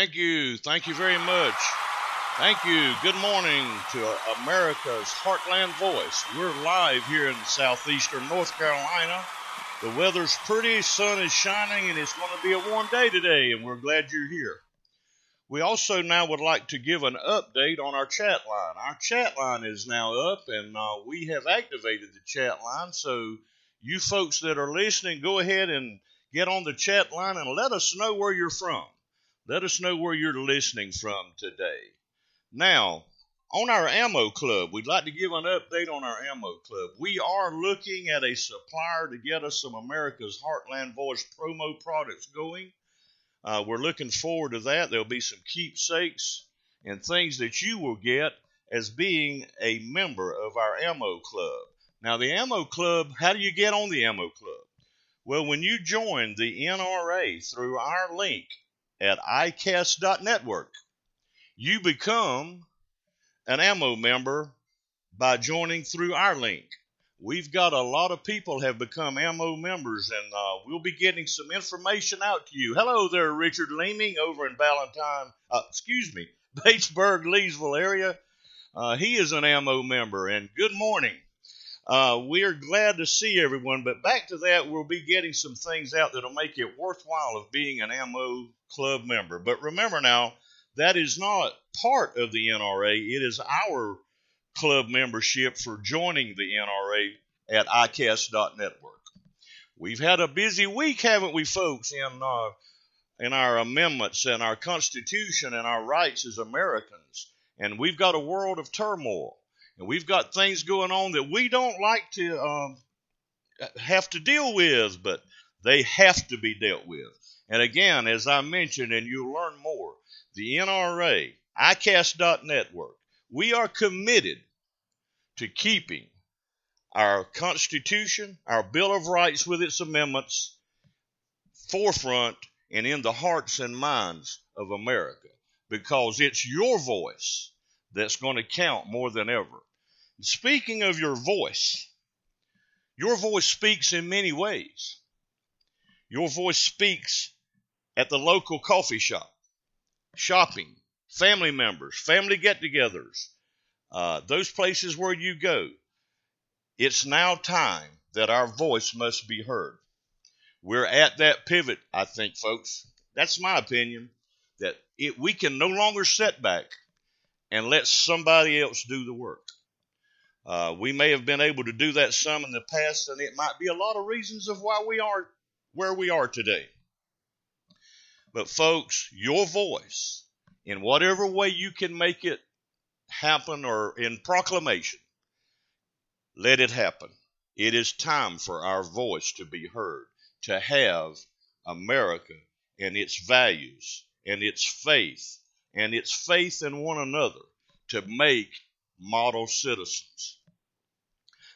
Thank you. Thank you very much. Thank you. Good morning to America's Heartland Voice. We're live here in southeastern North Carolina. The weather's pretty, sun is shining, and it's going to be a warm day today, and we're glad you're here. We also now would like to give an update on our chat line. Our chat line is now up, and uh, we have activated the chat line. So, you folks that are listening, go ahead and get on the chat line and let us know where you're from. Let us know where you're listening from today. Now, on our ammo club, we'd like to give an update on our ammo club. We are looking at a supplier to get us some America's Heartland Voice promo products going. Uh, we're looking forward to that. There'll be some keepsakes and things that you will get as being a member of our ammo club. Now, the ammo club, how do you get on the ammo club? Well, when you join the NRA through our link at icast.network. You become an ammo member by joining through our link. We've got a lot of people have become ammo members, and uh, we'll be getting some information out to you. Hello there, Richard Leeming over in Valentine, uh, excuse me, Batesburg, Leesville area. Uh, he is an ammo member, and good morning. Uh, we are glad to see everyone, but back to that, we'll be getting some things out that'll make it worthwhile of being an ammo club member. But remember now, that is not part of the NRA. It is our club membership for joining the NRA at ICAST.network. We've had a busy week, haven't we, folks, in, uh, in our amendments and our Constitution and our rights as Americans. And we've got a world of turmoil. And we've got things going on that we don't like to um, have to deal with, but they have to be dealt with. And again, as I mentioned, and you'll learn more, the NRA, ICAST.network, we are committed to keeping our Constitution, our Bill of Rights with its amendments, forefront and in the hearts and minds of America because it's your voice that's going to count more than ever. Speaking of your voice, your voice speaks in many ways. Your voice speaks at the local coffee shop, shopping, family members, family get togethers, uh, those places where you go. It's now time that our voice must be heard. We're at that pivot, I think, folks. That's my opinion, that it, we can no longer sit back and let somebody else do the work. Uh, we may have been able to do that some in the past, and it might be a lot of reasons of why we are where we are today. But, folks, your voice, in whatever way you can make it happen or in proclamation, let it happen. It is time for our voice to be heard, to have America and its values and its faith and its faith in one another to make model citizens.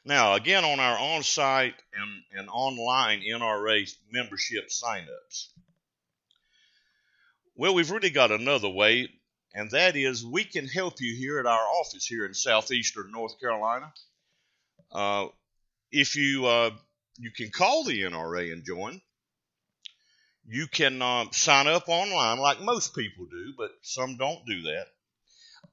Now, again, on our on site and, and online NRA membership signups. Well, we've really got another way, and that is we can help you here at our office here in southeastern North Carolina. Uh, if you uh, you can call the NRA and join. You can uh, sign up online like most people do, but some don't do that.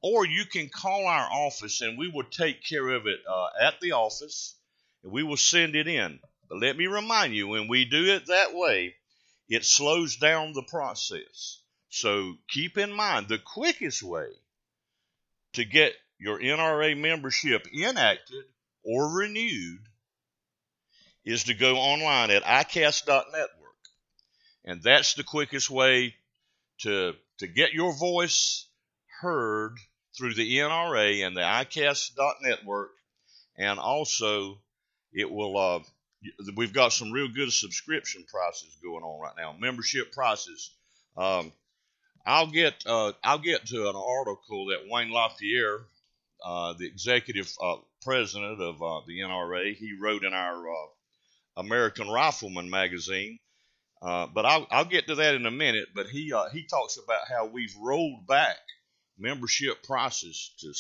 Or you can call our office and we will take care of it uh, at the office and we will send it in. But let me remind you, when we do it that way, it slows down the process. So keep in mind the quickest way to get your NRA membership enacted or renewed is to go online at icast.network. And that's the quickest way to, to get your voice heard through the NRA and the ICAST.network. And also, it will, uh, we've got some real good subscription prices going on right now, membership prices. Um, I'll get uh, I'll get to an article that Wayne LaPierre, uh, the executive uh, president of uh, the NRA, he wrote in our uh, American Rifleman magazine. Uh, but I'll, I'll get to that in a minute. But he he talks about how we've rolled back membership prices to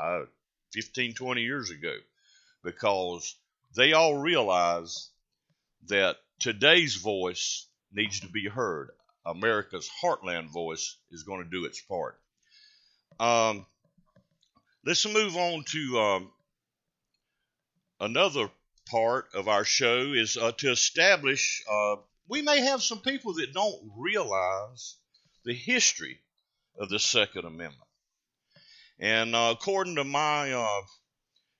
uh, 15, 20 years ago because they all realize that today's voice needs to be heard. America's heartland voice is going to do its part. Um, let's move on to um, another part of our show is uh, to establish. Uh, we may have some people that don't realize the history of the Second Amendment. And uh, according to my uh,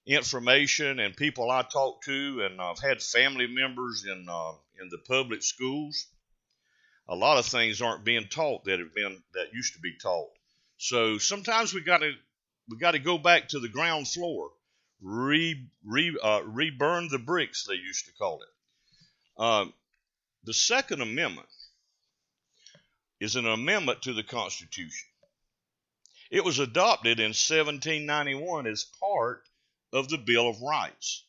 information and people I talk to, and I've had family members in uh, in the public schools, a lot of things aren't being taught that have been that used to be taught. So sometimes we got to we got to go back to the ground floor, re re uh, reburn the bricks they used to call it. Um, the Second Amendment is an amendment to the Constitution. It was adopted in 1791 as part of the Bill of Rights,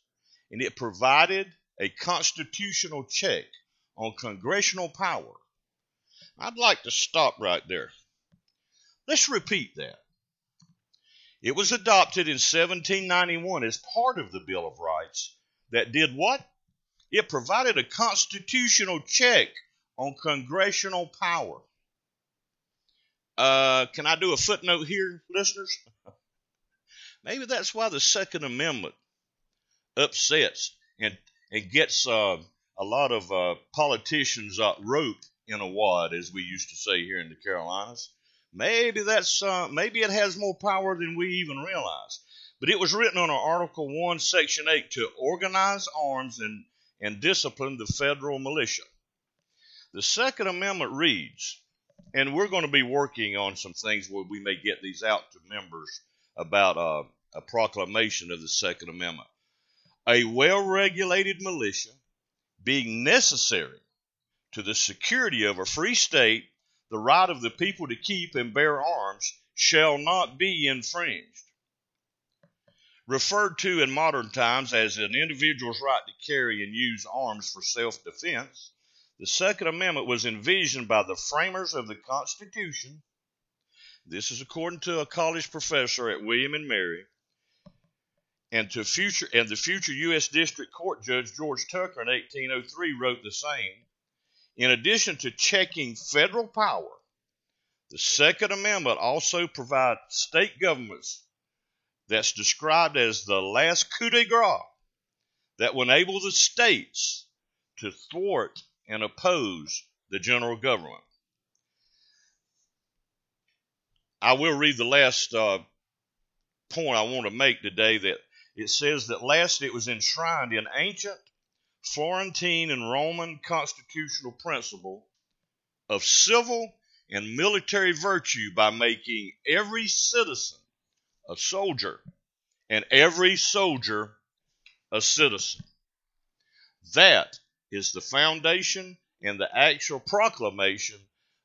and it provided a constitutional check on congressional power. I'd like to stop right there. Let's repeat that. It was adopted in 1791 as part of the Bill of Rights that did what? It provided a constitutional check on congressional power. Uh, can I do a footnote here, listeners? Maybe that's why the Second Amendment upsets and, and gets uh, a lot of uh, politicians uh, rope in a wad, as we used to say here in the Carolinas. Maybe that's uh, maybe it has more power than we even realize. But it was written under Article One, Section Eight, to organize arms and and discipline the federal militia. The Second Amendment reads and we're going to be working on some things where we may get these out to members about uh, a proclamation of the Second Amendment. A well regulated militia being necessary to the security of a free state, the right of the people to keep and bear arms shall not be infringed. Referred to in modern times as an individual's right to carry and use arms for self defense, the Second Amendment was envisioned by the framers of the Constitution. This is according to a college professor at William and Mary, and to future and the future U.S. District Court Judge George Tucker in 1803 wrote the same. In addition to checking federal power, the Second Amendment also provides state governments that's described as the last coup de grace that will enable the states to thwart and oppose the general government. I will read the last uh, point I want to make today that it says that last it was enshrined in ancient Florentine and Roman constitutional principle of civil and military virtue by making every citizen a soldier and every soldier a citizen. That is the foundation and the actual proclamation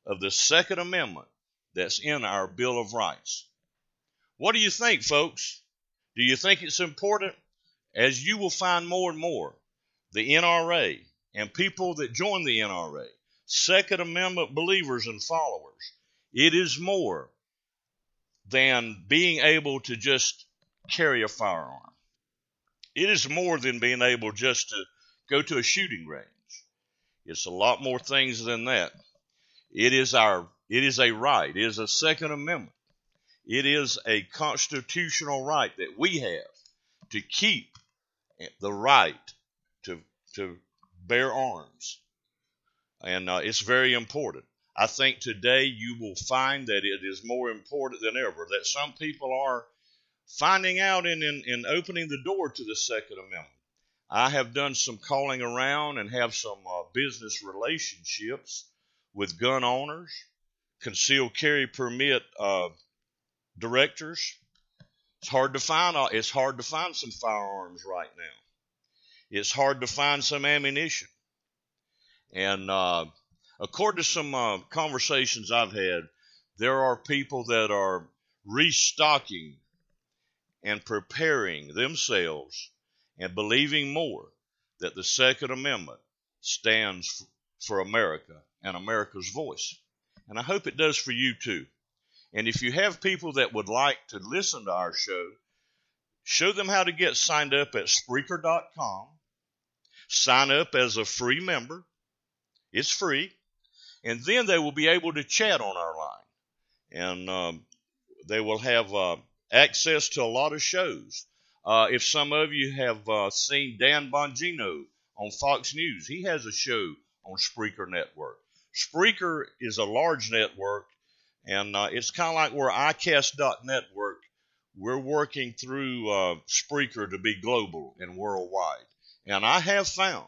of the Second Amendment that's in our Bill of Rights. What do you think, folks? Do you think it's important as you will find more and more, the NRA and people that join the NRA, Second Amendment believers and followers, it is more than being able to just carry a firearm. It is more than being able just to go to a shooting range. It's a lot more things than that. It is our it is a right. It is a second amendment. It is a constitutional right that we have to keep the right to to bear arms. And uh, it's very important. I think today you will find that it is more important than ever that some people are finding out and in, in, opening the door to the Second Amendment. I have done some calling around and have some uh, business relationships with gun owners, concealed carry permit uh, directors. It's hard to find. Uh, it's hard to find some firearms right now. It's hard to find some ammunition. And uh, according to some uh, conversations I've had, there are people that are restocking and preparing themselves and believing more that the Second Amendment stands for America and America's voice. And I hope it does for you too. And if you have people that would like to listen to our show, show them how to get signed up at Spreaker.com. Sign up as a free member. It's free. And then they will be able to chat on our line. And um, they will have uh, access to a lot of shows. Uh, if some of you have uh, seen Dan Bongino on Fox News, he has a show on Spreaker Network. Spreaker is a large network, and uh, it's kind of like where iCast.network. We're working through uh, Spreaker to be global and worldwide. And I have found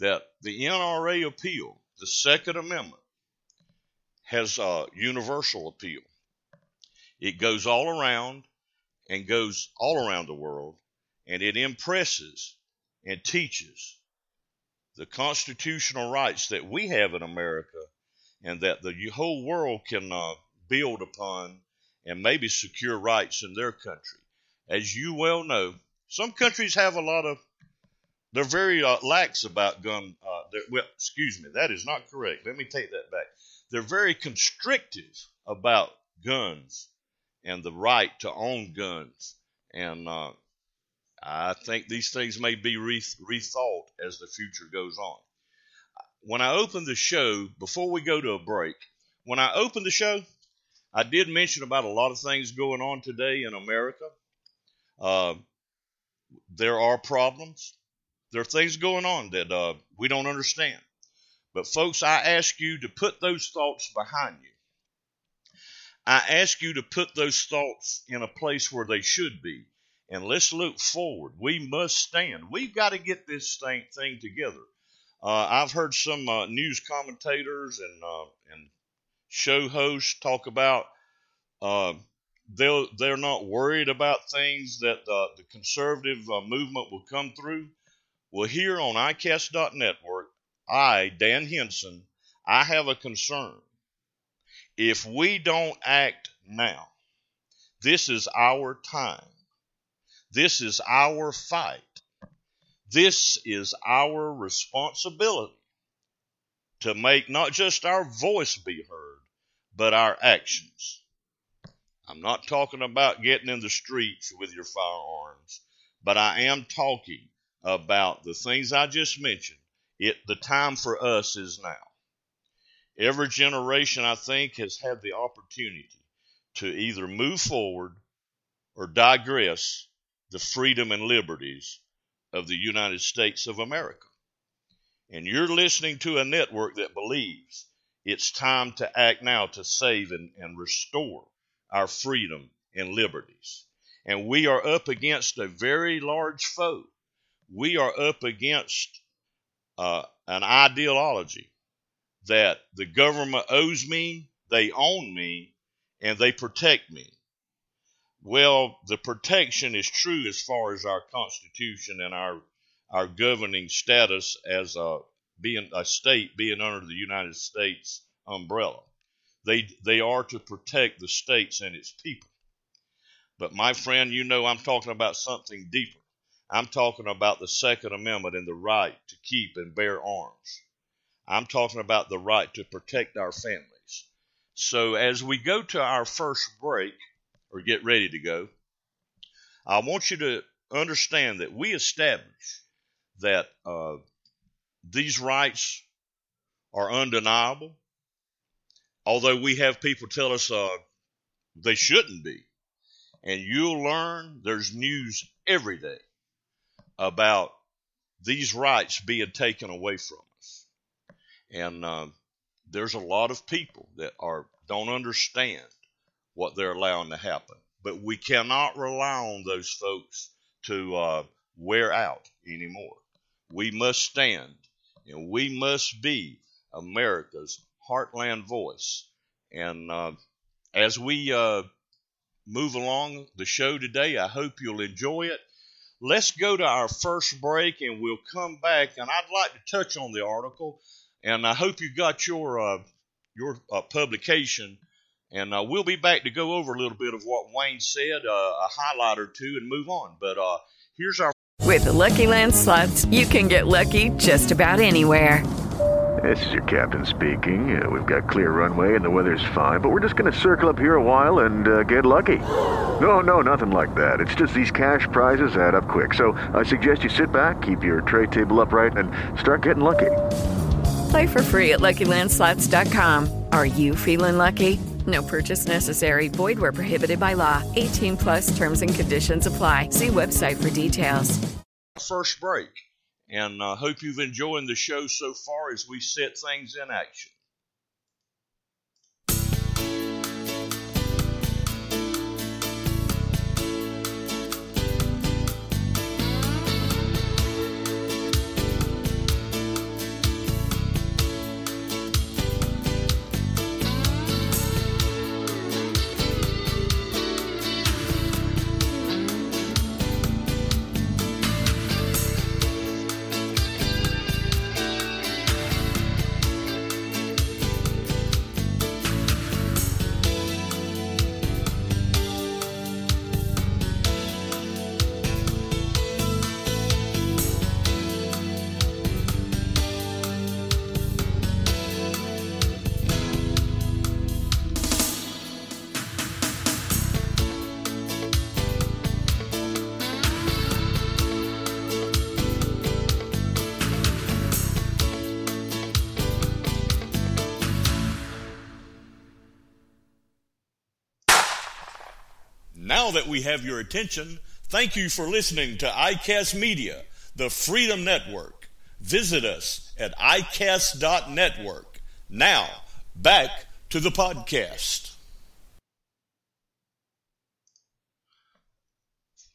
that the NRA appeal, the Second Amendment, has a universal appeal. It goes all around and goes all around the world, and it impresses and teaches the constitutional rights that we have in America and that the whole world can uh, build upon and maybe secure rights in their country. As you well know, some countries have a lot of, they're very uh, lax about gun, uh, well, excuse me, that is not correct. Let me take that back. They're very constrictive about guns and the right to own guns. And uh, I think these things may be re- rethought as the future goes on. When I opened the show, before we go to a break, when I opened the show, I did mention about a lot of things going on today in America. Uh, there are problems. There are things going on that uh, we don't understand. But, folks, I ask you to put those thoughts behind you. I ask you to put those thoughts in a place where they should be. And let's look forward. We must stand. We've got to get this thing, together. Uh, I've heard some uh, news commentators and uh, and show hosts talk about uh, they're they're not worried about things that uh, the conservative uh, movement will come through. Well, here on iCast.network, I Dan Henson, I have a concern if we don't act now, this is our time. This is our fight. This is our responsibility to make not just our voice be heard, but our actions. I'm not talking about getting in the streets with your firearms, but I am talking about the things I just mentioned. It the time for us is now. Every generation, I think, has had the opportunity to either move forward or digress the freedom and liberties of the United States of America. And you're listening to a network that believes it's time to act now to save and, and restore our freedom and liberties. And we are up against a very large foe. We are up against uh, an ideology that the government owes me, they own me, and they protect me. Well, the protection is true as far as our Constitution and our our governing status as a being a state being under the United States umbrella. They they are to protect the states and its people. But my friend, you know I'm talking about something deeper. I'm talking about the Second Amendment and the right to keep and bear arms. I'm talking about the right to protect our families. So, as we go to our first break, or get ready to go, I want you to understand that we establish that uh, these rights are undeniable, although we have people tell us uh, they shouldn't be. And you'll learn there's news every day about these rights being taken away from. And uh, there's a lot of people that are don't understand what they're allowing to happen. But we cannot rely on those folks to uh, wear out anymore. We must stand and we must be America's heartland voice. And uh, as we uh, move along the show today, I hope you'll enjoy it. Let's go to our first break and we'll come back. And I'd like to touch on the article. And I hope you got your, uh, your uh, publication. And uh, we'll be back to go over a little bit of what Wayne said, uh, a highlight or two, and move on. But uh, here's our. With the Lucky Land slots, you can get lucky just about anywhere. This is your captain speaking. Uh, we've got clear runway and the weather's fine, but we're just going to circle up here a while and uh, get lucky. No, no, nothing like that. It's just these cash prizes add up quick. So I suggest you sit back, keep your tray table upright, and start getting lucky. Play for free at LuckyLandSlots.com. Are you feeling lucky? No purchase necessary. Void where prohibited by law. 18 plus terms and conditions apply. See website for details. First break. And I uh, hope you've enjoyed the show so far as we set things in action. Now that we have your attention, thank you for listening to ICAST Media, the Freedom Network. Visit us at ICAST.network. Now, back to the podcast.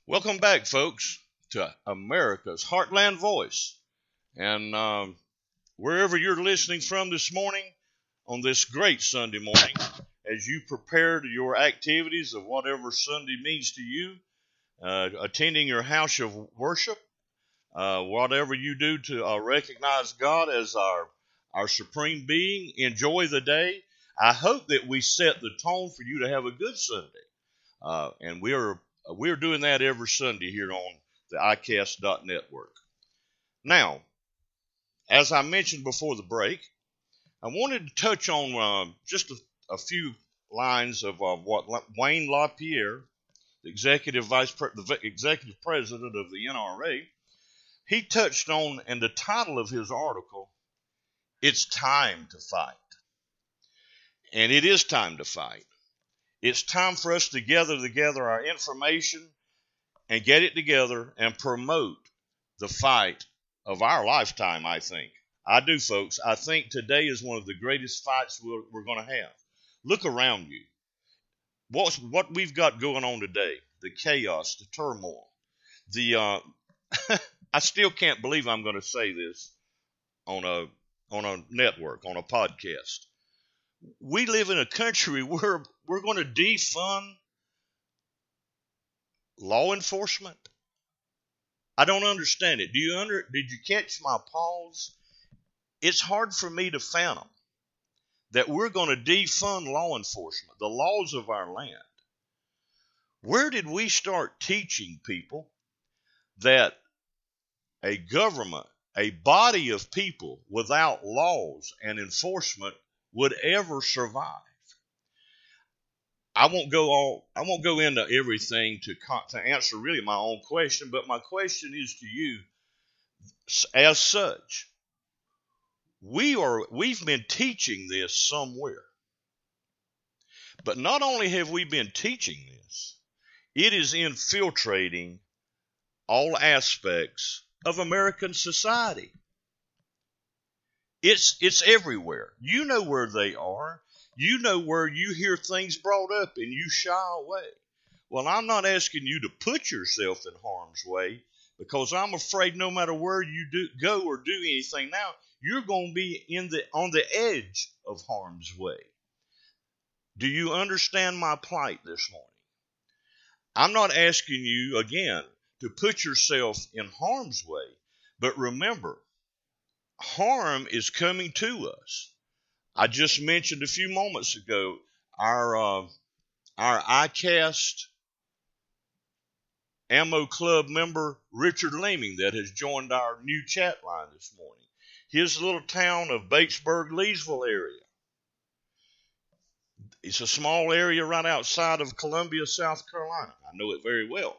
Welcome back, folks, to America's Heartland Voice. And um, wherever you're listening from this morning, on this great Sunday morning, as you prepare your activities of whatever Sunday means to you, uh, attending your house of worship, uh, whatever you do to uh, recognize God as our our supreme being, enjoy the day. I hope that we set the tone for you to have a good Sunday, uh, and we are we're doing that every Sunday here on the iCast.network. Now, as I mentioned before the break, I wanted to touch on uh, just a a few lines of uh, what Wayne LaPierre, the executive vice pre- the executive president of the NRA, he touched on in the title of his article, "It's time to fight," and it is time to fight. It's time for us to gather together our information and get it together and promote the fight of our lifetime. I think I do, folks. I think today is one of the greatest fights we're, we're going to have. Look around you. What's, what we've got going on today, the chaos, the turmoil, the uh, I still can't believe I'm going to say this on a on a network, on a podcast. We live in a country where we're going to defund law enforcement. I don't understand it. Do you under did you catch my pause? It's hard for me to fathom that we're going to defund law enforcement, the laws of our land. Where did we start teaching people that a government, a body of people without laws and enforcement would ever survive. I won't go all I won't go into everything to to answer really my own question, but my question is to you as such. We are we've been teaching this somewhere. But not only have we been teaching this, it is infiltrating all aspects of American society. It's it's everywhere. You know where they are you know where you hear things brought up and you shy away. Well, I'm not asking you to put yourself in harm's way because I'm afraid no matter where you do go or do anything now, you're going to be in the on the edge of harm's way. Do you understand my plight this morning? I'm not asking you again to put yourself in harm's way, but remember, harm is coming to us. I just mentioned a few moments ago our uh, our ICAST Ammo Club member Richard Leeming that has joined our new chat line this morning. His little town of Batesburg, Leesville area. It's a small area right outside of Columbia, South Carolina. I know it very well.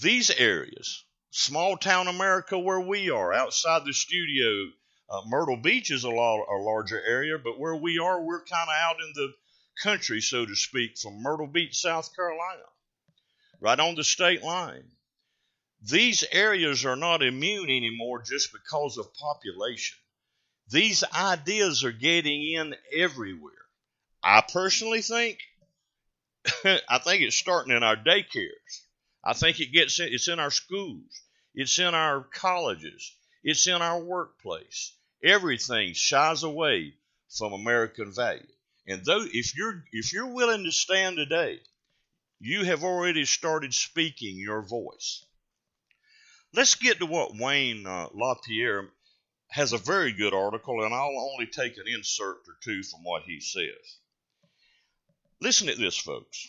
These areas, small town America where we are, outside the studio uh, Myrtle Beach is a, lot, a larger area, but where we are, we're kind of out in the country, so to speak, from Myrtle Beach, South Carolina, right on the state line. These areas are not immune anymore just because of population. These ideas are getting in everywhere. I personally think, I think it's starting in our daycares. I think it gets it's in our schools. It's in our colleges. It's in our workplace. Everything shies away from American value. And though if you're if you're willing to stand today, you have already started speaking your voice. Let's get to what Wayne uh, LaPierre has a very good article, and I'll only take an insert or two from what he says. Listen to this, folks.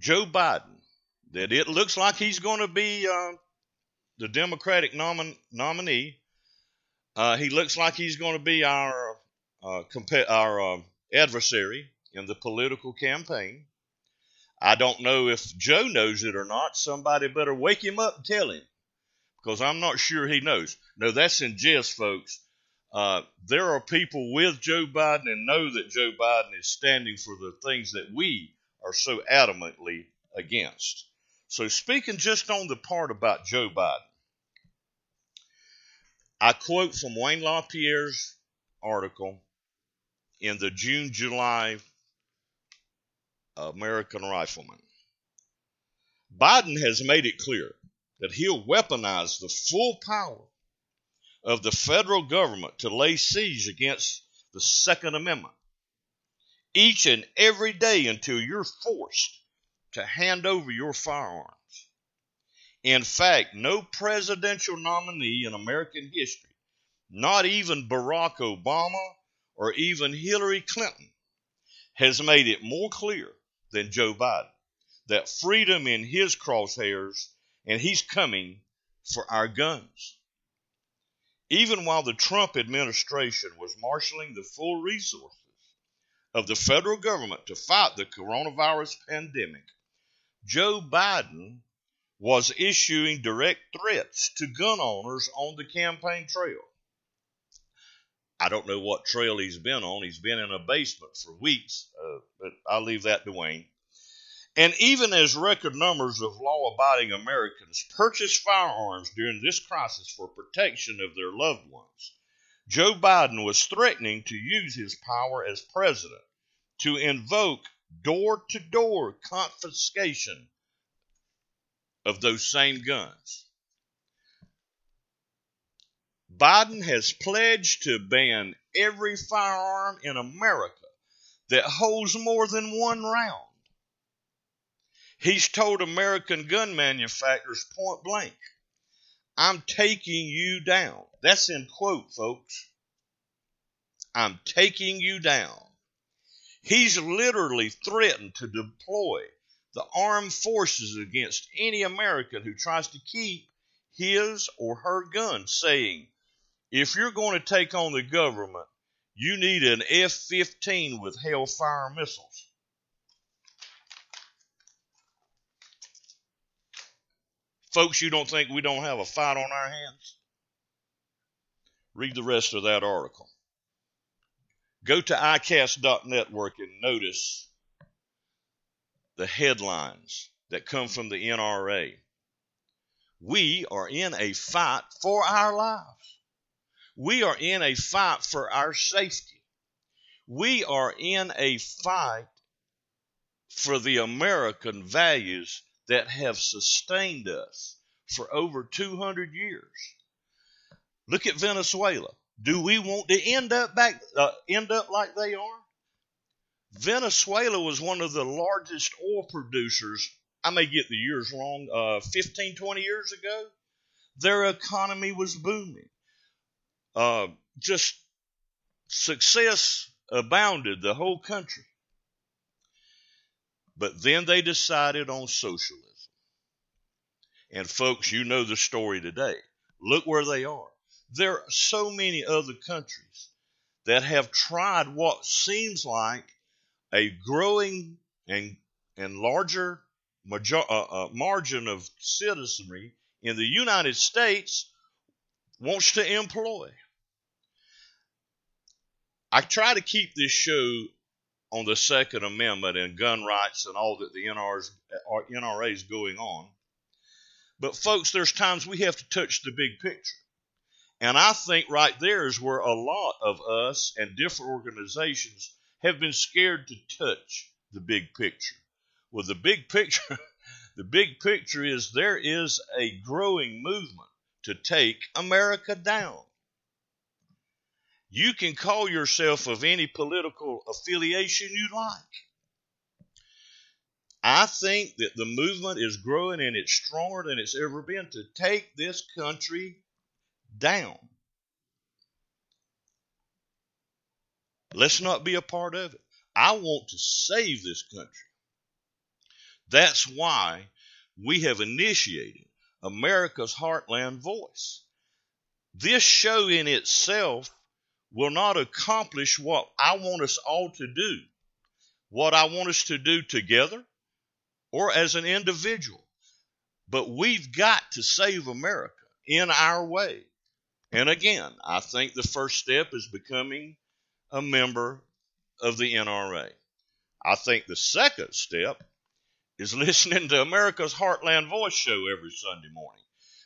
Joe Biden, that it looks like he's going to be uh, the Democratic nomin- nominee. Uh, he looks like he's going to be our uh, compa- our uh, adversary in the political campaign. I don't know if Joe knows it or not. Somebody better wake him up and tell him because I'm not sure he knows. No, that's in jest, folks. Uh, there are people with Joe Biden and know that Joe Biden is standing for the things that we are so adamantly against. So, speaking just on the part about Joe Biden, I quote from Wayne LaPierre's article in the June July American Rifleman. Biden has made it clear that he'll weaponize the full power of the federal government to lay siege against the Second Amendment each and every day until you're forced to hand over your firearms. In fact, no presidential nominee in American history, not even Barack Obama or even Hillary Clinton, has made it more clear than Joe Biden that freedom in his crosshairs and he's coming for our guns. Even while the Trump administration was marshaling the full resources of the federal government to fight the coronavirus pandemic, Joe Biden was issuing direct threats to gun owners on the campaign trail. I don't know what trail he's been on. He's been in a basement for weeks, uh, but I'll leave that to Wayne. And even as record numbers of law abiding Americans purchase firearms during this crisis for protection of their loved ones, Joe Biden was threatening to use his power as president to invoke door to door confiscation of those same guns. Biden has pledged to ban every firearm in America that holds more than one round. He's told American gun manufacturers point blank, I'm taking you down. That's in quote, folks. I'm taking you down. He's literally threatened to deploy the armed forces against any American who tries to keep his or her gun, saying, if you're going to take on the government, you need an F 15 with Hellfire missiles. Folks, you don't think we don't have a fight on our hands? Read the rest of that article. Go to ICAST.network and notice the headlines that come from the NRA. We are in a fight for our lives. We are in a fight for our safety. We are in a fight for the American values that have sustained us for over 200 years. Look at Venezuela. Do we want to end up back uh, end up like they are? Venezuela was one of the largest oil producers. I may get the years wrong. Uh, 15, 20 years ago, their economy was booming. Uh, just success abounded the whole country. But then they decided on socialism. And folks, you know the story today. Look where they are. There are so many other countries that have tried what seems like a growing and, and larger major, uh, uh, margin of citizenry in the United States wants to employ. I try to keep this show on the Second Amendment and gun rights and all that the NRA's, uh, NRA is going on. But, folks, there's times we have to touch the big picture. And I think right there is where a lot of us and different organizations have been scared to touch the big picture. Well, the big picture, the big picture is there is a growing movement to take America down. You can call yourself of any political affiliation you like. I think that the movement is growing and it's stronger than it's ever been to take this country down. Let's not be a part of it. I want to save this country. That's why we have initiated America's Heartland Voice. This show in itself will not accomplish what I want us all to do, what I want us to do together or as an individual. But we've got to save America in our way. And again, I think the first step is becoming a member of the NRA. I think the second step is listening to America's Heartland Voice show every Sunday morning.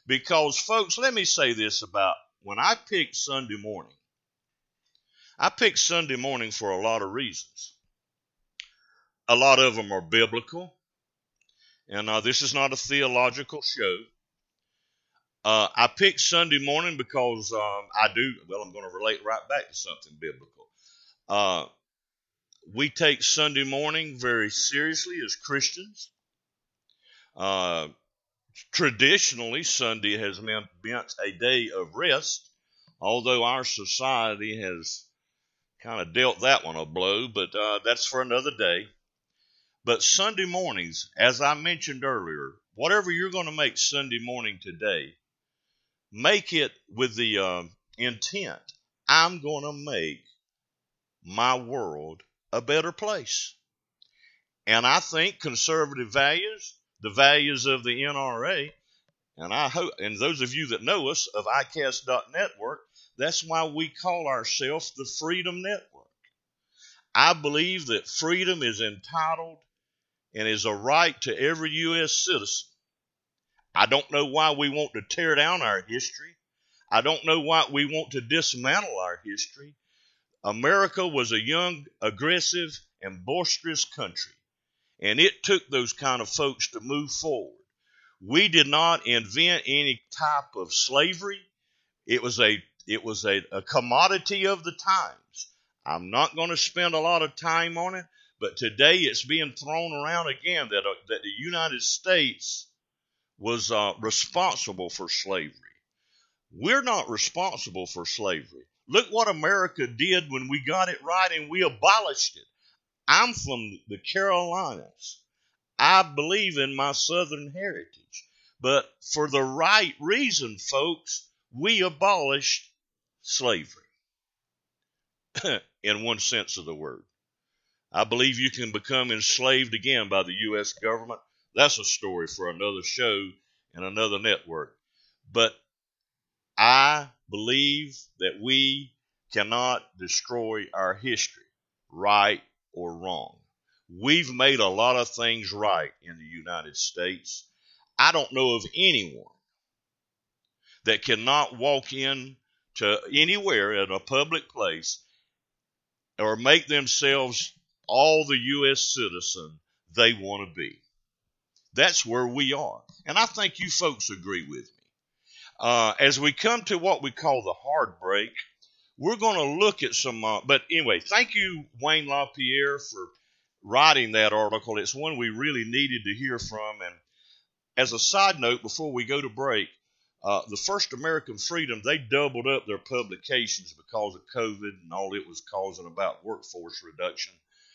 Because, folks, let me say this about when I picked Sunday morning, I picked Sunday morning for a lot of reasons. A lot of them are biblical, and uh, this is not a theological show. Uh, I picked Sunday morning because um, I do, well, I'm going to relate right back to something biblical. Uh, we take Sunday morning very seriously as Christians. Uh, traditionally, Sunday has meant, meant a day of rest, although our society has kind of dealt that one a blow, but uh, that's for another day. But Sunday mornings, as I mentioned earlier, whatever you're going to make Sunday morning today, make it with the uh, intent I'm going to make my world a better place. And I think conservative values, the values of the NRA, and I hope, and those of you that know us of ICAST.network, that's why we call ourselves the Freedom Network. I believe that freedom is entitled and is a right to every U.S. citizen. I don't know why we want to tear down our history. I don't know why we want to dismantle our history. America was a young, aggressive, and boisterous country, and it took those kind of folks to move forward. We did not invent any type of slavery. It was a it was a, a commodity of the times. I'm not going to spend a lot of time on it, but today it's being thrown around again that, uh, that the United States was uh, responsible for slavery. We're not responsible for slavery. Look what America did when we got it right and we abolished it. I'm from the Carolinas. I believe in my Southern heritage. But for the right reason, folks, we abolished slavery in one sense of the word. I believe you can become enslaved again by the U.S. government. That's a story for another show and another network. But I believe that we cannot destroy our history, right or wrong. We've made a lot of things right in the United States. I don't know of anyone that cannot walk in to anywhere in a public place or make themselves all the U.S. citizen they want to be. That's where we are. And I think you folks agree with me. Uh, as we come to what we call the hard break, we're going to look at some. Uh, but anyway, thank you, Wayne LaPierre, for writing that article. It's one we really needed to hear from. And as a side note, before we go to break, uh, the First American Freedom, they doubled up their publications because of COVID and all it was causing about workforce reduction.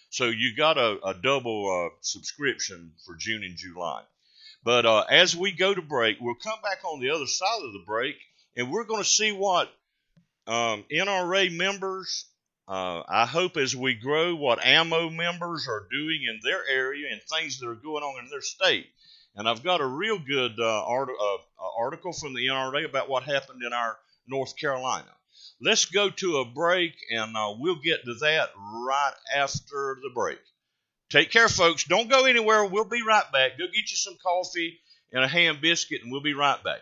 So you got a, a double uh, subscription for June and July. But uh, as we go to break, we'll come back on the other side of the break and we're going to see what um, NRA members, uh, I hope as we grow, what AMO members are doing in their area and things that are going on in their state. And I've got a real good uh, art, uh, article from the NRA about what happened in our North Carolina. Let's go to a break, and uh, we'll get to that right after the break. Take care, folks. Don't go anywhere. We'll be right back. Go get you some coffee and a ham biscuit, and we'll be right back.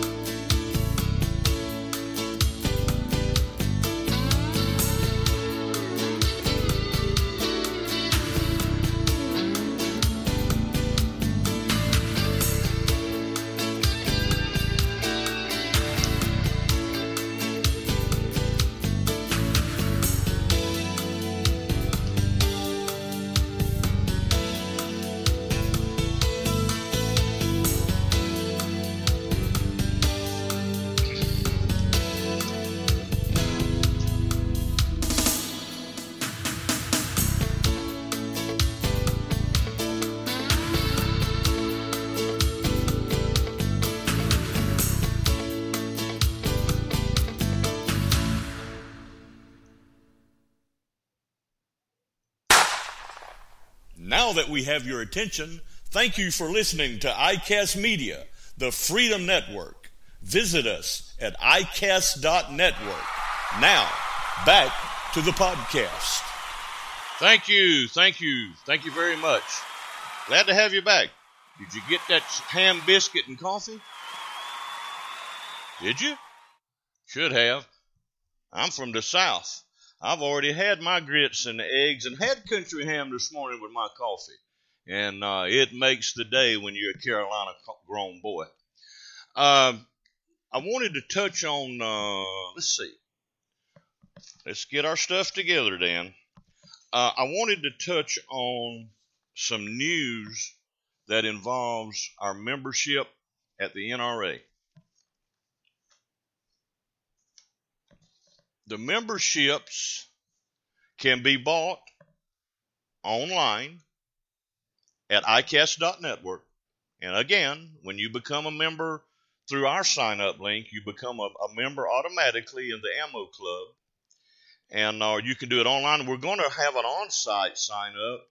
That we have your attention, thank you for listening to ICAST Media, the Freedom Network. Visit us at ICAST.network. Now, back to the podcast. Thank you, thank you, thank you very much. Glad to have you back. Did you get that ham biscuit and coffee? Did you? Should have. I'm from the South. I've already had my grits and eggs and had country ham this morning with my coffee. And uh, it makes the day when you're a Carolina grown boy. Uh, I wanted to touch on, uh, let's see. Let's get our stuff together, Dan. Uh, I wanted to touch on some news that involves our membership at the NRA. The memberships can be bought online at icast.network And again, when you become a member through our sign up link, you become a, a member automatically in the Ammo Club. And uh, you can do it online. We're going to have an on site sign up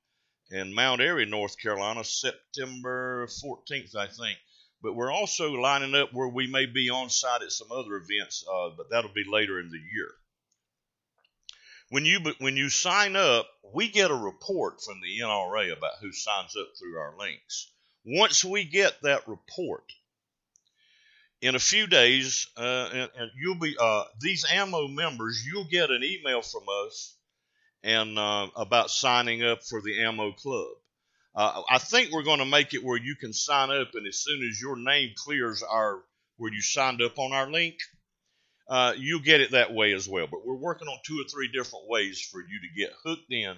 in Mount Airy, North Carolina, September 14th, I think. But we're also lining up where we may be on site at some other events, uh, but that'll be later in the year. When you when you sign up, we get a report from the NRA about who signs up through our links. Once we get that report, in a few days, uh, and, and, you'll be uh, these ammo members. You'll get an email from us and uh, about signing up for the ammo club. Uh, I think we're going to make it where you can sign up, and as soon as your name clears our where you signed up on our link, uh, you'll get it that way as well. But we're working on two or three different ways for you to get hooked in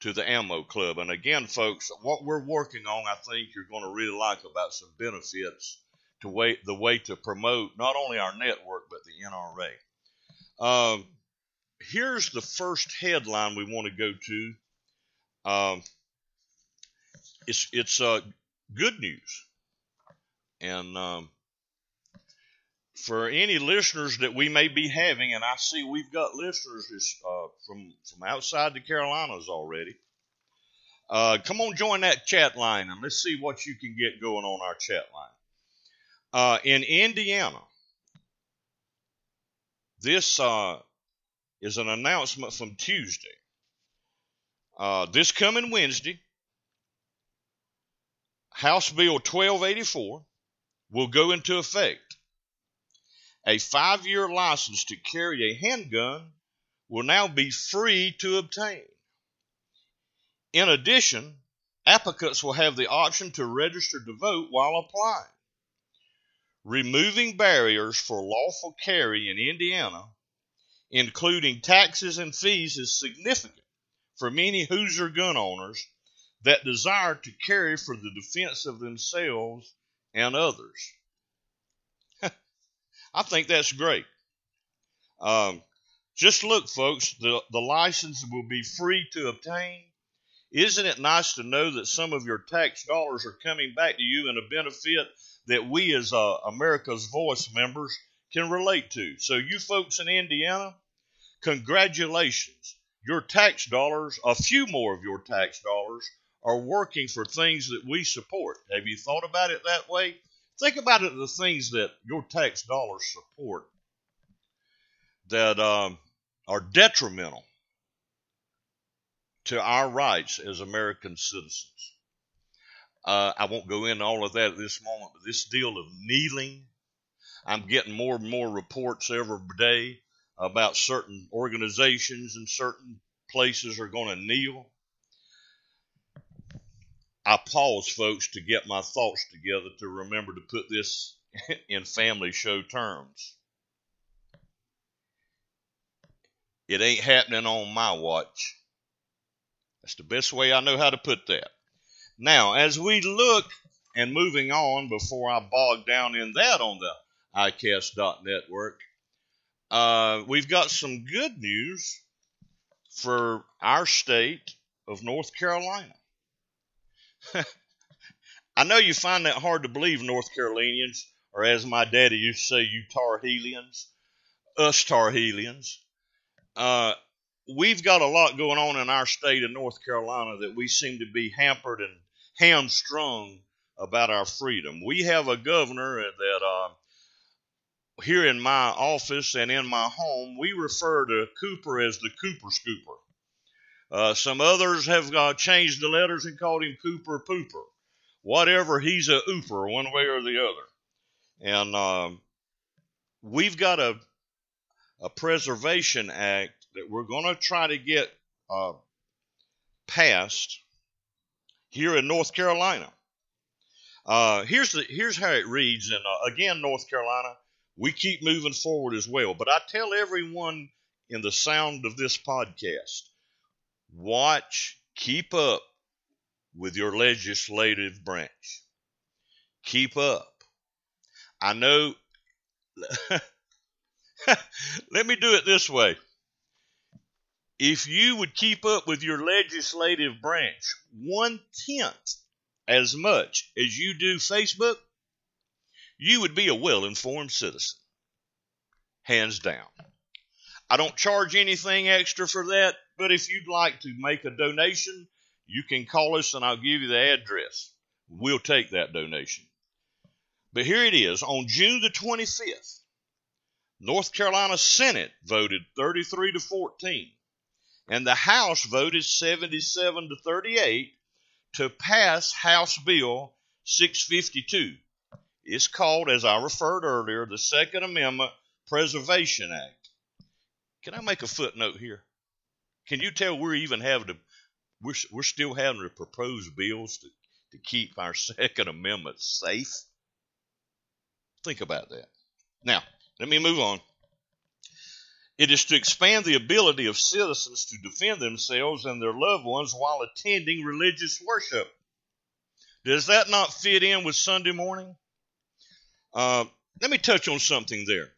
to the ammo club. And again, folks, what we're working on, I think you're going to really like about some benefits to way the way to promote not only our network but the NRA. Um, here's the first headline we want to go to. Um, it's it's uh, good news, and um, for any listeners that we may be having, and I see we've got listeners uh, from from outside the Carolinas already. Uh, come on, join that chat line, and let's see what you can get going on our chat line. Uh, in Indiana, this uh, is an announcement from Tuesday. Uh, this coming Wednesday, House Bill 1284 will go into effect. A five year license to carry a handgun will now be free to obtain. In addition, applicants will have the option to register to vote while applying. Removing barriers for lawful carry in Indiana, including taxes and fees, is significant for many Hoosier gun owners that desire to carry for the defense of themselves and others. I think that's great. Um, just look, folks, the, the license will be free to obtain. Isn't it nice to know that some of your tax dollars are coming back to you in a benefit that we as uh, America's Voice members can relate to? So, you folks in Indiana, congratulations. Your tax dollars, a few more of your tax dollars, are working for things that we support. Have you thought about it that way? Think about it the things that your tax dollars support that um, are detrimental to our rights as American citizens. Uh, I won't go into all of that at this moment, but this deal of kneeling, I'm getting more and more reports every day about certain organizations and certain places are going to kneel. I pause, folks, to get my thoughts together to remember to put this in family show terms. It ain't happening on my watch. That's the best way I know how to put that. Now, as we look and moving on before I bog down in that on the ICAST.network, uh, we've got some good news for our state of North Carolina. I know you find that hard to believe, North Carolinians, or as my daddy used to say, you Tar Helians, us Tar Helians. Uh, we've got a lot going on in our state of North Carolina that we seem to be hampered and hamstrung about our freedom. We have a governor that uh, here in my office and in my home, we refer to Cooper as the Cooper Scooper. Uh, some others have uh, changed the letters and called him Cooper Pooper. Whatever, he's a ooper one way or the other. And um, we've got a, a preservation act that we're going to try to get uh, passed here in North Carolina. Uh, here's the here's how it reads, and uh, again, North Carolina, we keep moving forward as well. But I tell everyone in the sound of this podcast, watch, keep up with your legislative branch. Keep up. I know. Let me do it this way. If you would keep up with your legislative branch one tenth as much as you do Facebook, you would be a well informed citizen. Hands down. I don't charge anything extra for that, but if you'd like to make a donation, you can call us and I'll give you the address. We'll take that donation. But here it is on June the 25th. North Carolina Senate voted 33 to 14, and the House voted 77 to 38 to pass House Bill 652. It's called, as I referred earlier, the Second Amendment Preservation Act. Can I make a footnote here? Can you tell we're even having to, we're, we're still having to propose bills to, to keep our Second Amendment safe? Think about that. Now, let me move on. It is to expand the ability of citizens to defend themselves and their loved ones while attending religious worship. Does that not fit in with Sunday morning? Uh, let me touch on something there.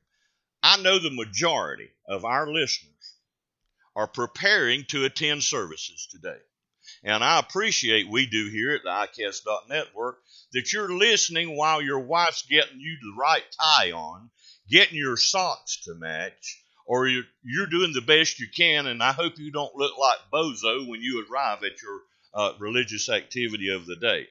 I know the majority of our listeners are preparing to attend services today. And I appreciate we do here at the ICAST.network that you're listening while your wife's getting you the right tie on, getting your socks to match, or you're, you're doing the best you can. And I hope you don't look like Bozo when you arrive at your uh, religious activity of the day.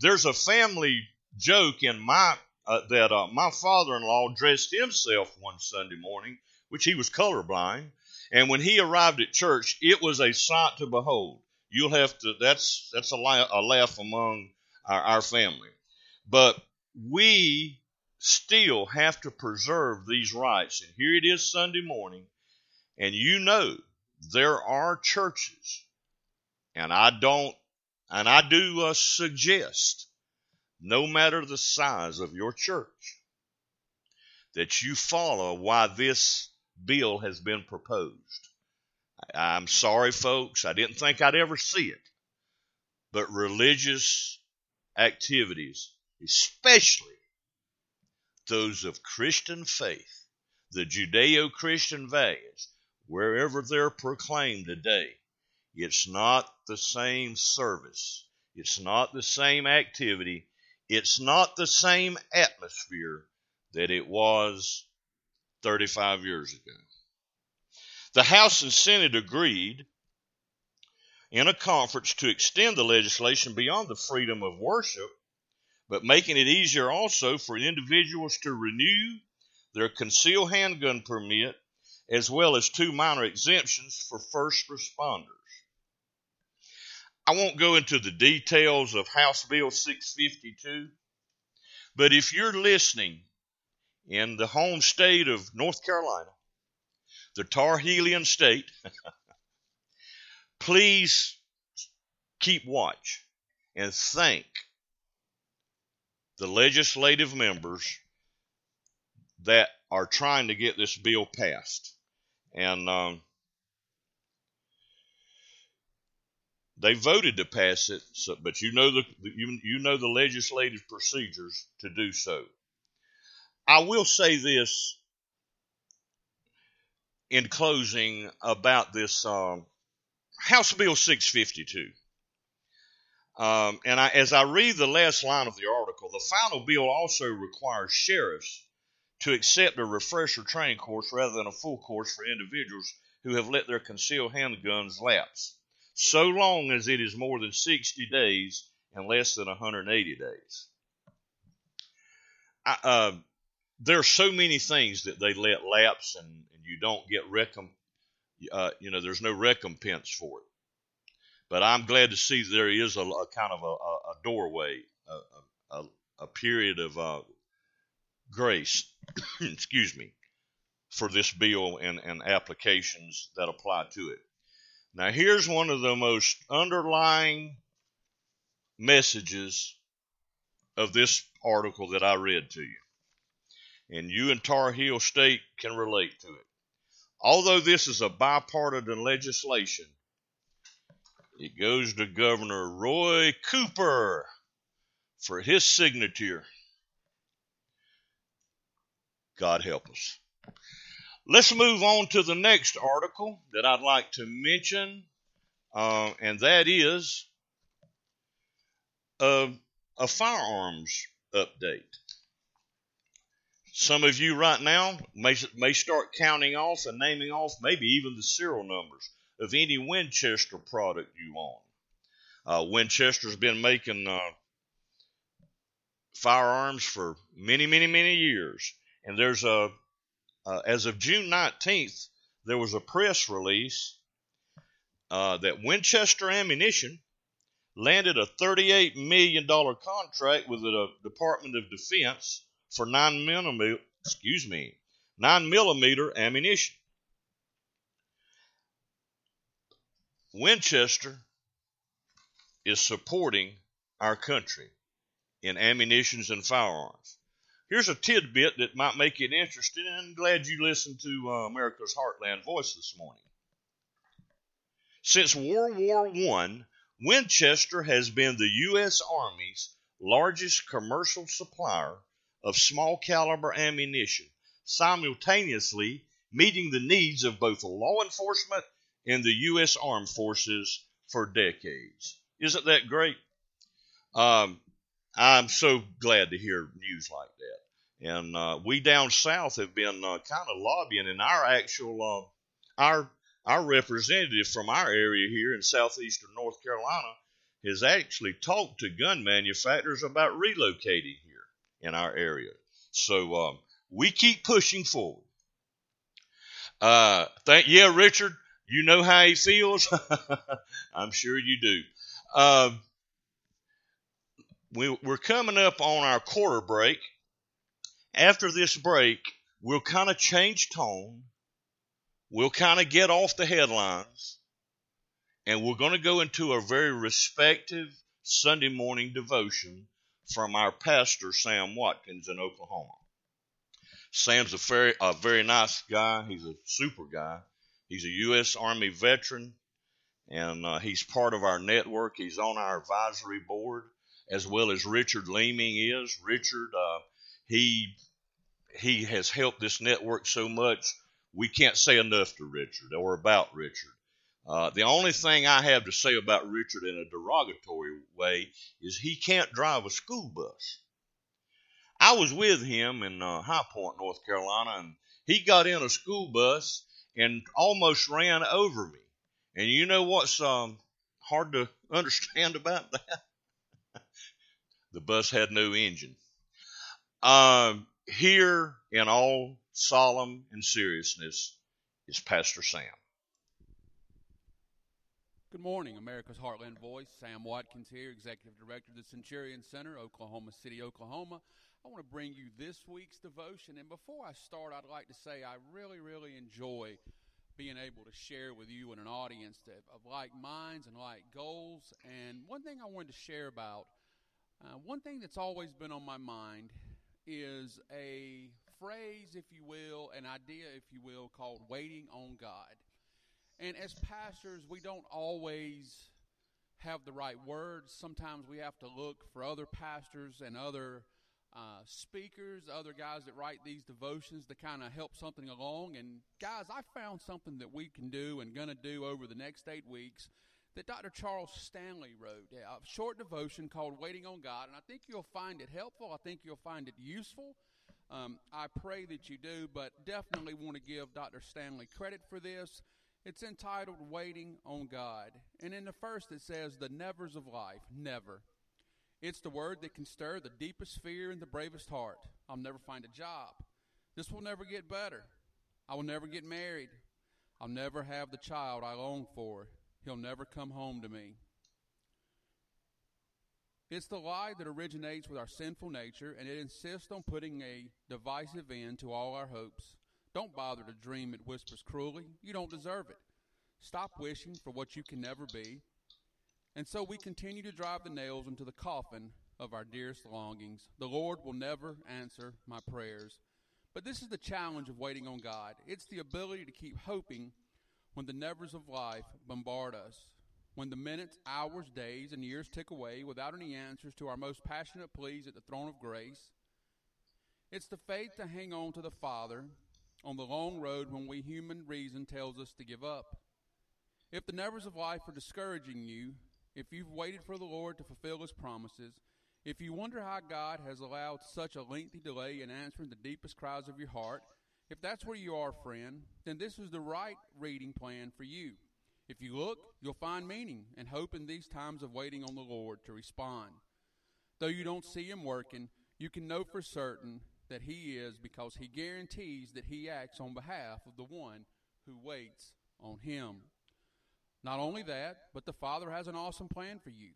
There's a family joke in my uh, that uh, my father-in-law dressed himself one Sunday morning, which he was colorblind, and when he arrived at church, it was a sight to behold. You'll have to. That's that's a, laugh, a laugh among our, our family, but we still have to preserve these rights. And here it is Sunday morning, and you know there are churches, and I don't, and I do uh, suggest no matter the size of your church, that you follow why this bill has been proposed. I'm sorry, folks, I didn't think I'd ever see it. But religious activities, especially those of Christian faith, the Judeo Christian values, wherever they're proclaimed today, it's not the same service, it's not the same activity, it's not the same atmosphere that it was 35 years ago. The House and Senate agreed in a conference to extend the legislation beyond the freedom of worship, but making it easier also for individuals to renew their concealed handgun permit, as well as two minor exemptions for first responders. I won't go into the details of House Bill 652, but if you're listening in the home state of North Carolina, the Tar Heelian state, please keep watch and thank the legislative members that are trying to get this bill passed. And um, They voted to pass it, so, but you know the you, you know the legislative procedures to do so. I will say this in closing about this um, House Bill 652. Um, and I, as I read the last line of the article, the final bill also requires sheriffs to accept a refresher training course rather than a full course for individuals who have let their concealed handguns lapse so long as it is more than 60 days and less than 180 days. I, uh, there are so many things that they let lapse and, and you don't get recom- uh, you know there's no recompense for it but i'm glad to see there is a, a kind of a, a doorway a, a period of uh, grace excuse me for this bill and, and applications that apply to it now, here's one of the most underlying messages of this article that I read to you. And you in Tar Heel State can relate to it. Although this is a bipartisan legislation, it goes to Governor Roy Cooper for his signature. God help us. Let's move on to the next article that I'd like to mention, uh, and that is uh, a firearms update. Some of you right now may, may start counting off and naming off maybe even the serial numbers of any Winchester product you own. Uh, Winchester's been making uh, firearms for many, many, many years. And there's a, uh, as of June 19th, there was a press release uh, that Winchester Ammunition landed a $38 million contract with the Department of Defense for 9 millimeter, excuse me, 9 millimeter ammunition. Winchester is supporting our country in ammunitions and firearms. Here's a tidbit that might make it interesting, and I'm glad you listened to uh, America's Heartland Voice this morning. Since World War I, Winchester has been the U.S. Army's largest commercial supplier of small caliber ammunition, simultaneously meeting the needs of both law enforcement and the U.S. Armed Forces for decades. Isn't that great? Um, I'm so glad to hear news like that. And uh, we down south have been uh, kind of lobbying, and our actual uh, our our representative from our area here in southeastern North Carolina has actually talked to gun manufacturers about relocating here in our area. So um, we keep pushing forward. Uh, thank yeah, Richard. You know how he feels. I'm sure you do. Uh, we, we're coming up on our quarter break. After this break, we'll kind of change tone. We'll kind of get off the headlines. And we're going to go into a very respective Sunday morning devotion from our pastor, Sam Watkins, in Oklahoma. Sam's a very, a very nice guy. He's a super guy. He's a U.S. Army veteran, and uh, he's part of our network. He's on our advisory board as well as Richard Leeming is. Richard, uh, he he has helped this network so much. We can't say enough to Richard or about Richard. Uh, the only thing I have to say about Richard in a derogatory way is he can't drive a school bus. I was with him in uh, High Point, North Carolina, and he got in a school bus and almost ran over me. And you know what's um, hard to understand about that? The bus had no engine. Um, here, in all solemn and seriousness, is Pastor Sam. Good morning, America's Heartland Voice. Sam Watkins here, Executive Director of the Centurion Center, Oklahoma City, Oklahoma. I want to bring you this week's devotion. And before I start, I'd like to say I really, really enjoy being able to share with you and an audience of like minds and like goals. And one thing I wanted to share about uh, one thing that's always been on my mind is a phrase, if you will, an idea, if you will, called waiting on God. And as pastors, we don't always have the right words. Sometimes we have to look for other pastors and other uh, speakers, other guys that write these devotions to kind of help something along. And guys, I found something that we can do and going to do over the next eight weeks that Dr. Charles Stanley wrote, a short devotion called Waiting on God. And I think you'll find it helpful. I think you'll find it useful. Um, I pray that you do, but definitely want to give Dr. Stanley credit for this. It's entitled Waiting on God. And in the first, it says, The nevers of life. Never. It's the word that can stir the deepest fear in the bravest heart. I'll never find a job. This will never get better. I will never get married. I'll never have the child I long for. He'll never come home to me. It's the lie that originates with our sinful nature, and it insists on putting a divisive end to all our hopes. Don't bother to dream, it whispers cruelly. You don't deserve it. Stop wishing for what you can never be. And so we continue to drive the nails into the coffin of our dearest longings. The Lord will never answer my prayers. But this is the challenge of waiting on God it's the ability to keep hoping when the nevers of life bombard us, when the minutes, hours, days, and years tick away without any answers to our most passionate pleas at the throne of grace. It's the faith to hang on to the Father on the long road when we human reason tells us to give up. If the nevers of life are discouraging you, if you've waited for the Lord to fulfill his promises, if you wonder how God has allowed such a lengthy delay in answering the deepest cries of your heart, if that's where you are, friend, then this is the right reading plan for you. If you look, you'll find meaning and hope in these times of waiting on the Lord to respond. Though you don't see him working, you can know for certain that he is because he guarantees that he acts on behalf of the one who waits on him. Not only that, but the Father has an awesome plan for you.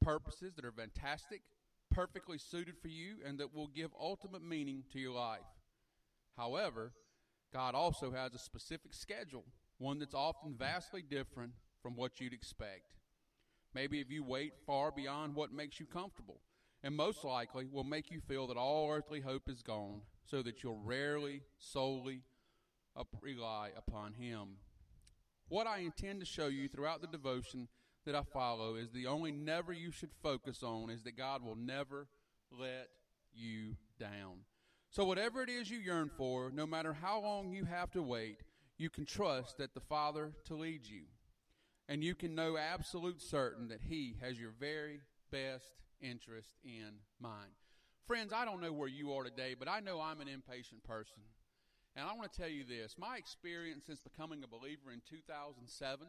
Purposes that are fantastic, perfectly suited for you, and that will give ultimate meaning to your life. However, God also has a specific schedule, one that's often vastly different from what you'd expect. Maybe if you wait far beyond what makes you comfortable, and most likely will make you feel that all earthly hope is gone, so that you'll rarely, solely rely upon Him. What I intend to show you throughout the devotion that I follow is the only never you should focus on is that God will never let you down. So, whatever it is you yearn for, no matter how long you have to wait, you can trust that the Father to lead you. And you can know absolute certain that He has your very best interest in mind. Friends, I don't know where you are today, but I know I'm an impatient person. And I want to tell you this my experience since becoming a believer in 2007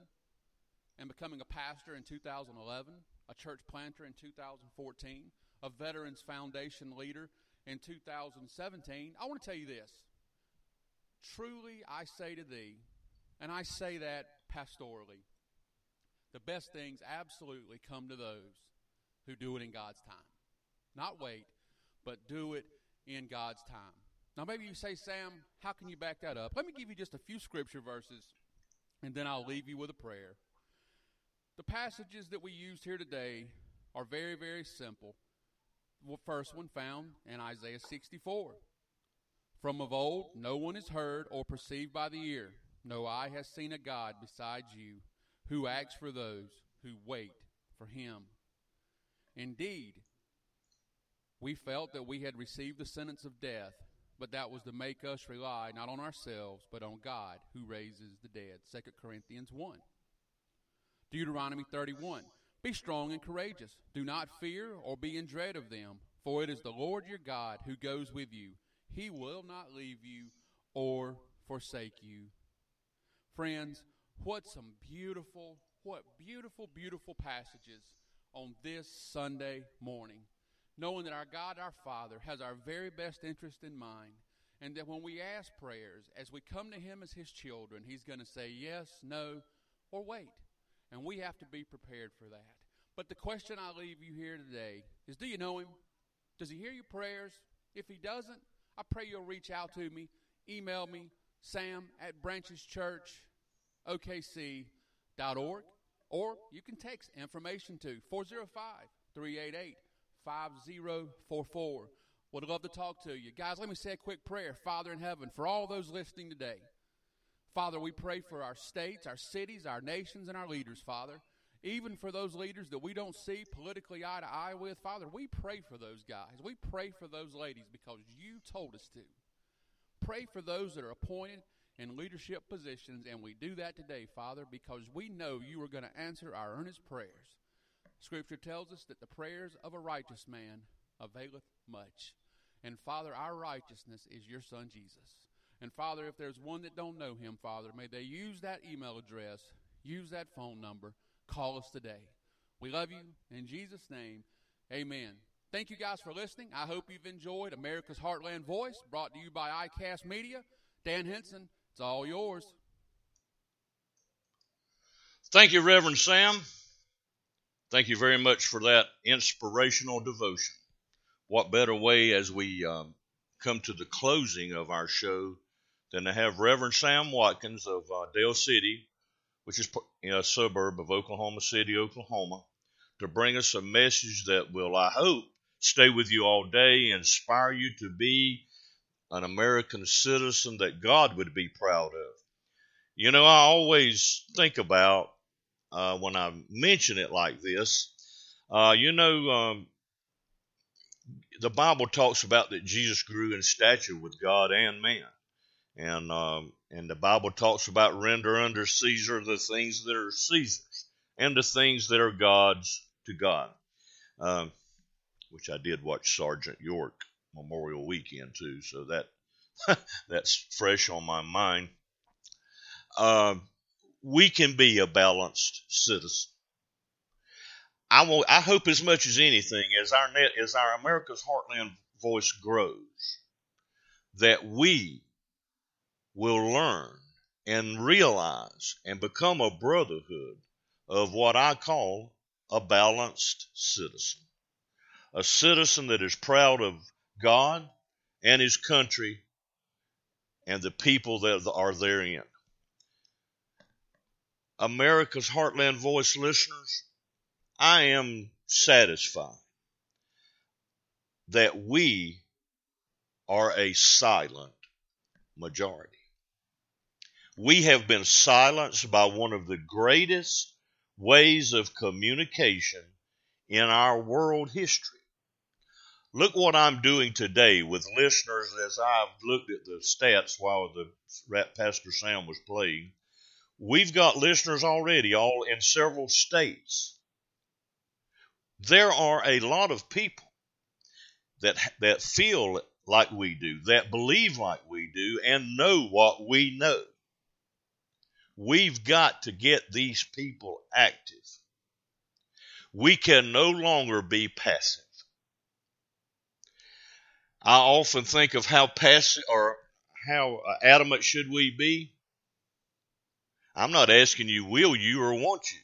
and becoming a pastor in 2011, a church planter in 2014, a Veterans Foundation leader in 2017, I want to tell you this. Truly, I say to thee, and I say that pastorally, the best things absolutely come to those who do it in God's time. Not wait, but do it in God's time. Now, maybe you say, Sam, how can you back that up? Let me give you just a few scripture verses, and then I'll leave you with a prayer. The passages that we used here today are very, very simple. First one found in Isaiah 64. From of old, no one has heard or perceived by the ear, no eye has seen a God besides you, who acts for those who wait for him. Indeed, we felt that we had received the sentence of death but that was to make us rely not on ourselves, but on God who raises the dead. 2 Corinthians 1. Deuteronomy 31. Be strong and courageous. Do not fear or be in dread of them, for it is the Lord your God who goes with you. He will not leave you or forsake you. Friends, what some beautiful, what beautiful, beautiful passages on this Sunday morning knowing that our God, our Father, has our very best interest in mind, and that when we ask prayers, as we come to Him as His children, He's going to say yes, no, or wait. And we have to be prepared for that. But the question I leave you here today is do you know Him? Does He hear your prayers? If He doesn't, I pray you'll reach out to me, email me, sam at brancheschurchokc.org, or you can text information to 405 388 5044. Would love to talk to you. Guys, let me say a quick prayer. Father in heaven, for all those listening today, Father, we pray for our states, our cities, our nations, and our leaders, Father. Even for those leaders that we don't see politically eye to eye with, Father, we pray for those guys. We pray for those ladies because you told us to. Pray for those that are appointed in leadership positions, and we do that today, Father, because we know you are going to answer our earnest prayers. Scripture tells us that the prayers of a righteous man availeth much. And Father, our righteousness is your Son Jesus. And Father, if there's one that don't know him, Father, may they use that email address, use that phone number, call us today. We love you. In Jesus' name, amen. Thank you guys for listening. I hope you've enjoyed America's Heartland Voice, brought to you by ICAST Media. Dan Henson, it's all yours. Thank you, Reverend Sam. Thank you very much for that inspirational devotion. What better way as we um, come to the closing of our show than to have Reverend Sam Watkins of uh, Del City, which is a suburb of Oklahoma City, Oklahoma, to bring us a message that will, I hope, stay with you all day, inspire you to be an American citizen that God would be proud of. You know, I always think about uh, when I mention it like this. Uh, you know, um, the Bible talks about that Jesus grew in stature with God and man. And um, and the Bible talks about render under Caesar the things that are Caesar's, and the things that are God's to God. Um, which I did watch Sergeant York Memorial Weekend too, so that that's fresh on my mind. Um, we can be a balanced citizen. I will, I hope as much as anything as our net as our America's Heartland voice grows, that we will learn and realize and become a brotherhood of what I call a balanced citizen. A citizen that is proud of God and his country and the people that are therein. America's Heartland Voice listeners, I am satisfied that we are a silent majority. We have been silenced by one of the greatest ways of communication in our world history. Look what I'm doing today with listeners as I've looked at the stats while the Pastor Sam was playing. We've got listeners already, all in several states. There are a lot of people that that feel like we do, that believe like we do, and know what we know. We've got to get these people active. We can no longer be passive. I often think of how passive or how uh, adamant should we be. I'm not asking you, will you or want you?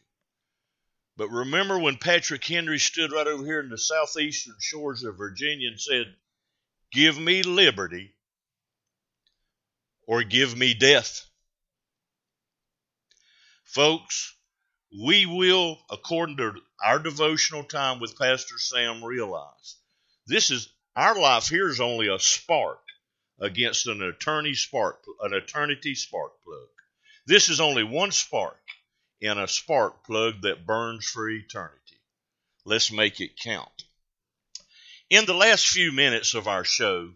But remember when Patrick Henry stood right over here in the southeastern shores of Virginia and said, Give me liberty or give me death. Folks, we will, according to our devotional time with Pastor Sam, realize this is our life here is only a spark against an eternity spark, an eternity spark plug. This is only one spark in a spark plug that burns for eternity. Let's make it count. In the last few minutes of our show,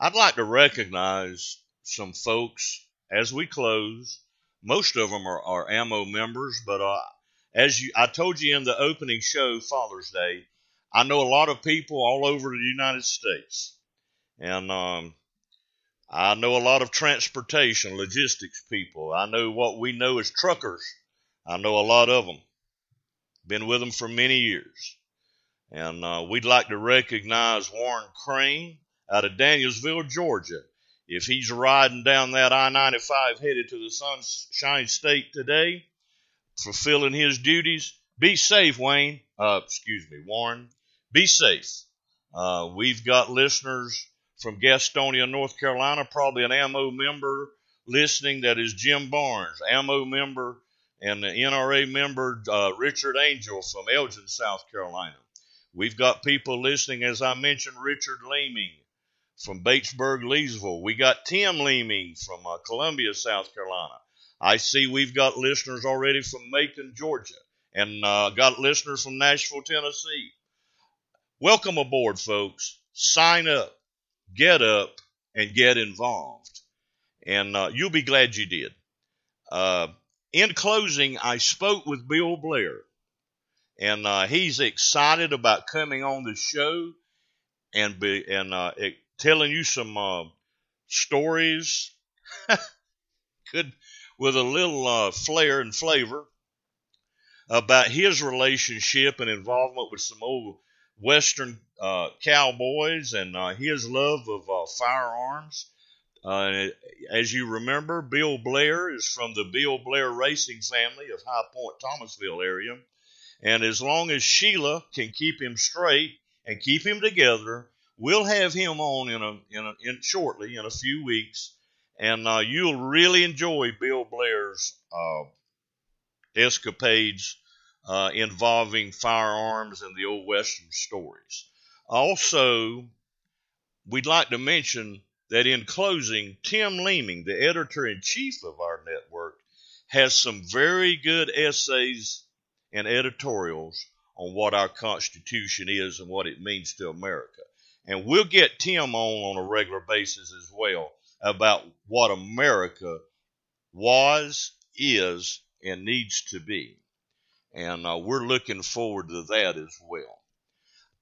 I'd like to recognize some folks as we close. Most of them are, are AMMO members, but uh, as you, I told you in the opening show, Father's Day, I know a lot of people all over the United States, and um, I know a lot of transportation, logistics people. I know what we know as truckers. I know a lot of them. Been with them for many years. And uh, we'd like to recognize Warren Crane out of Danielsville, Georgia. If he's riding down that I 95 headed to the Sunshine State today, fulfilling his duties, be safe, Wayne. Uh, excuse me, Warren. Be safe. Uh, we've got listeners from Gastonia, North Carolina, probably an AMO member listening that is Jim Barnes, AMO member, and the NRA member uh, Richard Angel from Elgin, South Carolina. We've got people listening, as I mentioned, Richard Leeming from Batesburg, Leesville. We got Tim Leeming from uh, Columbia, South Carolina. I see we've got listeners already from Macon, Georgia, and uh, got listeners from Nashville, Tennessee. Welcome aboard, folks. Sign up, get up, and get involved. And uh, you'll be glad you did. Uh, in closing, I spoke with Bill Blair and uh, he's excited about coming on the show and be and uh, telling you some uh, stories, could with a little uh, flair and flavor about his relationship and involvement with some old Western uh, cowboys and uh, his love of firearms. as you remember, Bill Blair is from the Bill Blair racing family of High Point, Thomasville area and as long as Sheila can keep him straight and keep him together, we'll have him on in a in, a, in shortly in a few weeks, and uh, you'll really enjoy Bill Blair's uh, escapades uh, involving firearms and the old western stories. Also, we'd like to mention that in closing, Tim Leeming, the editor in chief of our network, has some very good essays and editorials on what our Constitution is and what it means to America. And we'll get Tim on on a regular basis as well about what America was, is, and needs to be. And uh, we're looking forward to that as well.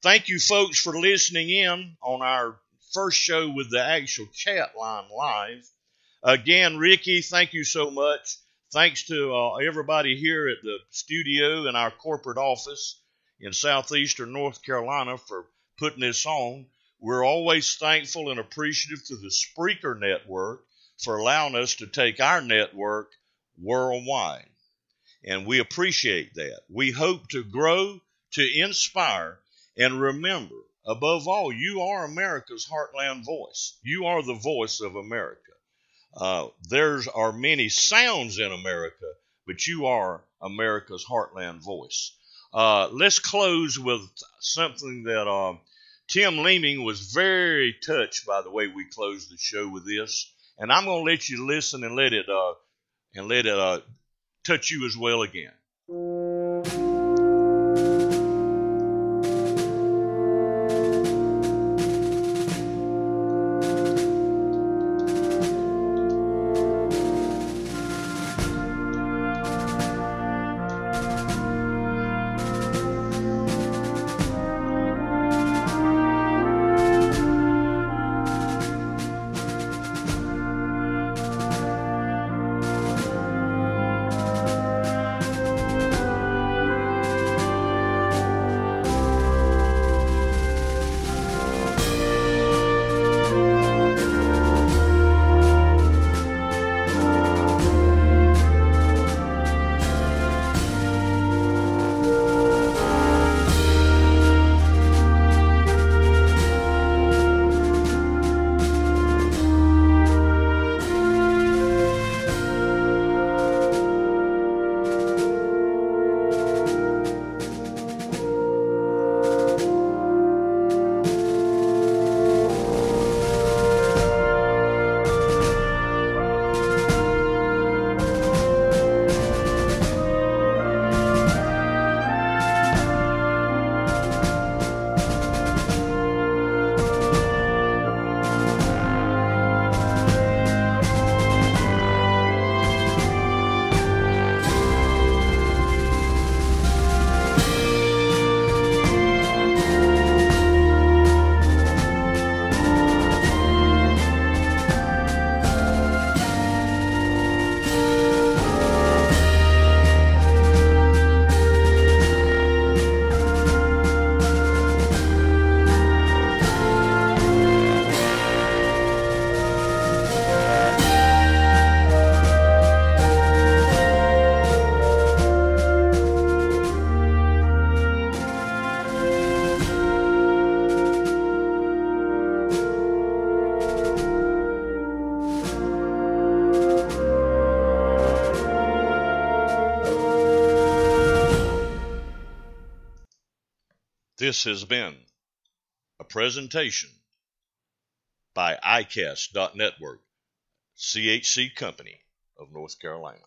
Thank you, folks, for listening in on our first show with the actual chat line live. Again, Ricky, thank you so much. Thanks to uh, everybody here at the studio and our corporate office in southeastern North Carolina for putting this on. We're always thankful and appreciative to the Spreaker Network for allowing us to take our network worldwide. And we appreciate that. We hope to grow, to inspire, and remember, above all, you are America's heartland voice. You are the voice of America. Uh, there are many sounds in America, but you are America's heartland voice. Uh, let's close with something that uh, Tim Leeming was very touched by the way we closed the show with this, and I'm going to let you listen and let it uh, and let it uh, touch you as well again. This has been a presentation by ICAST.network, CHC Company of North Carolina.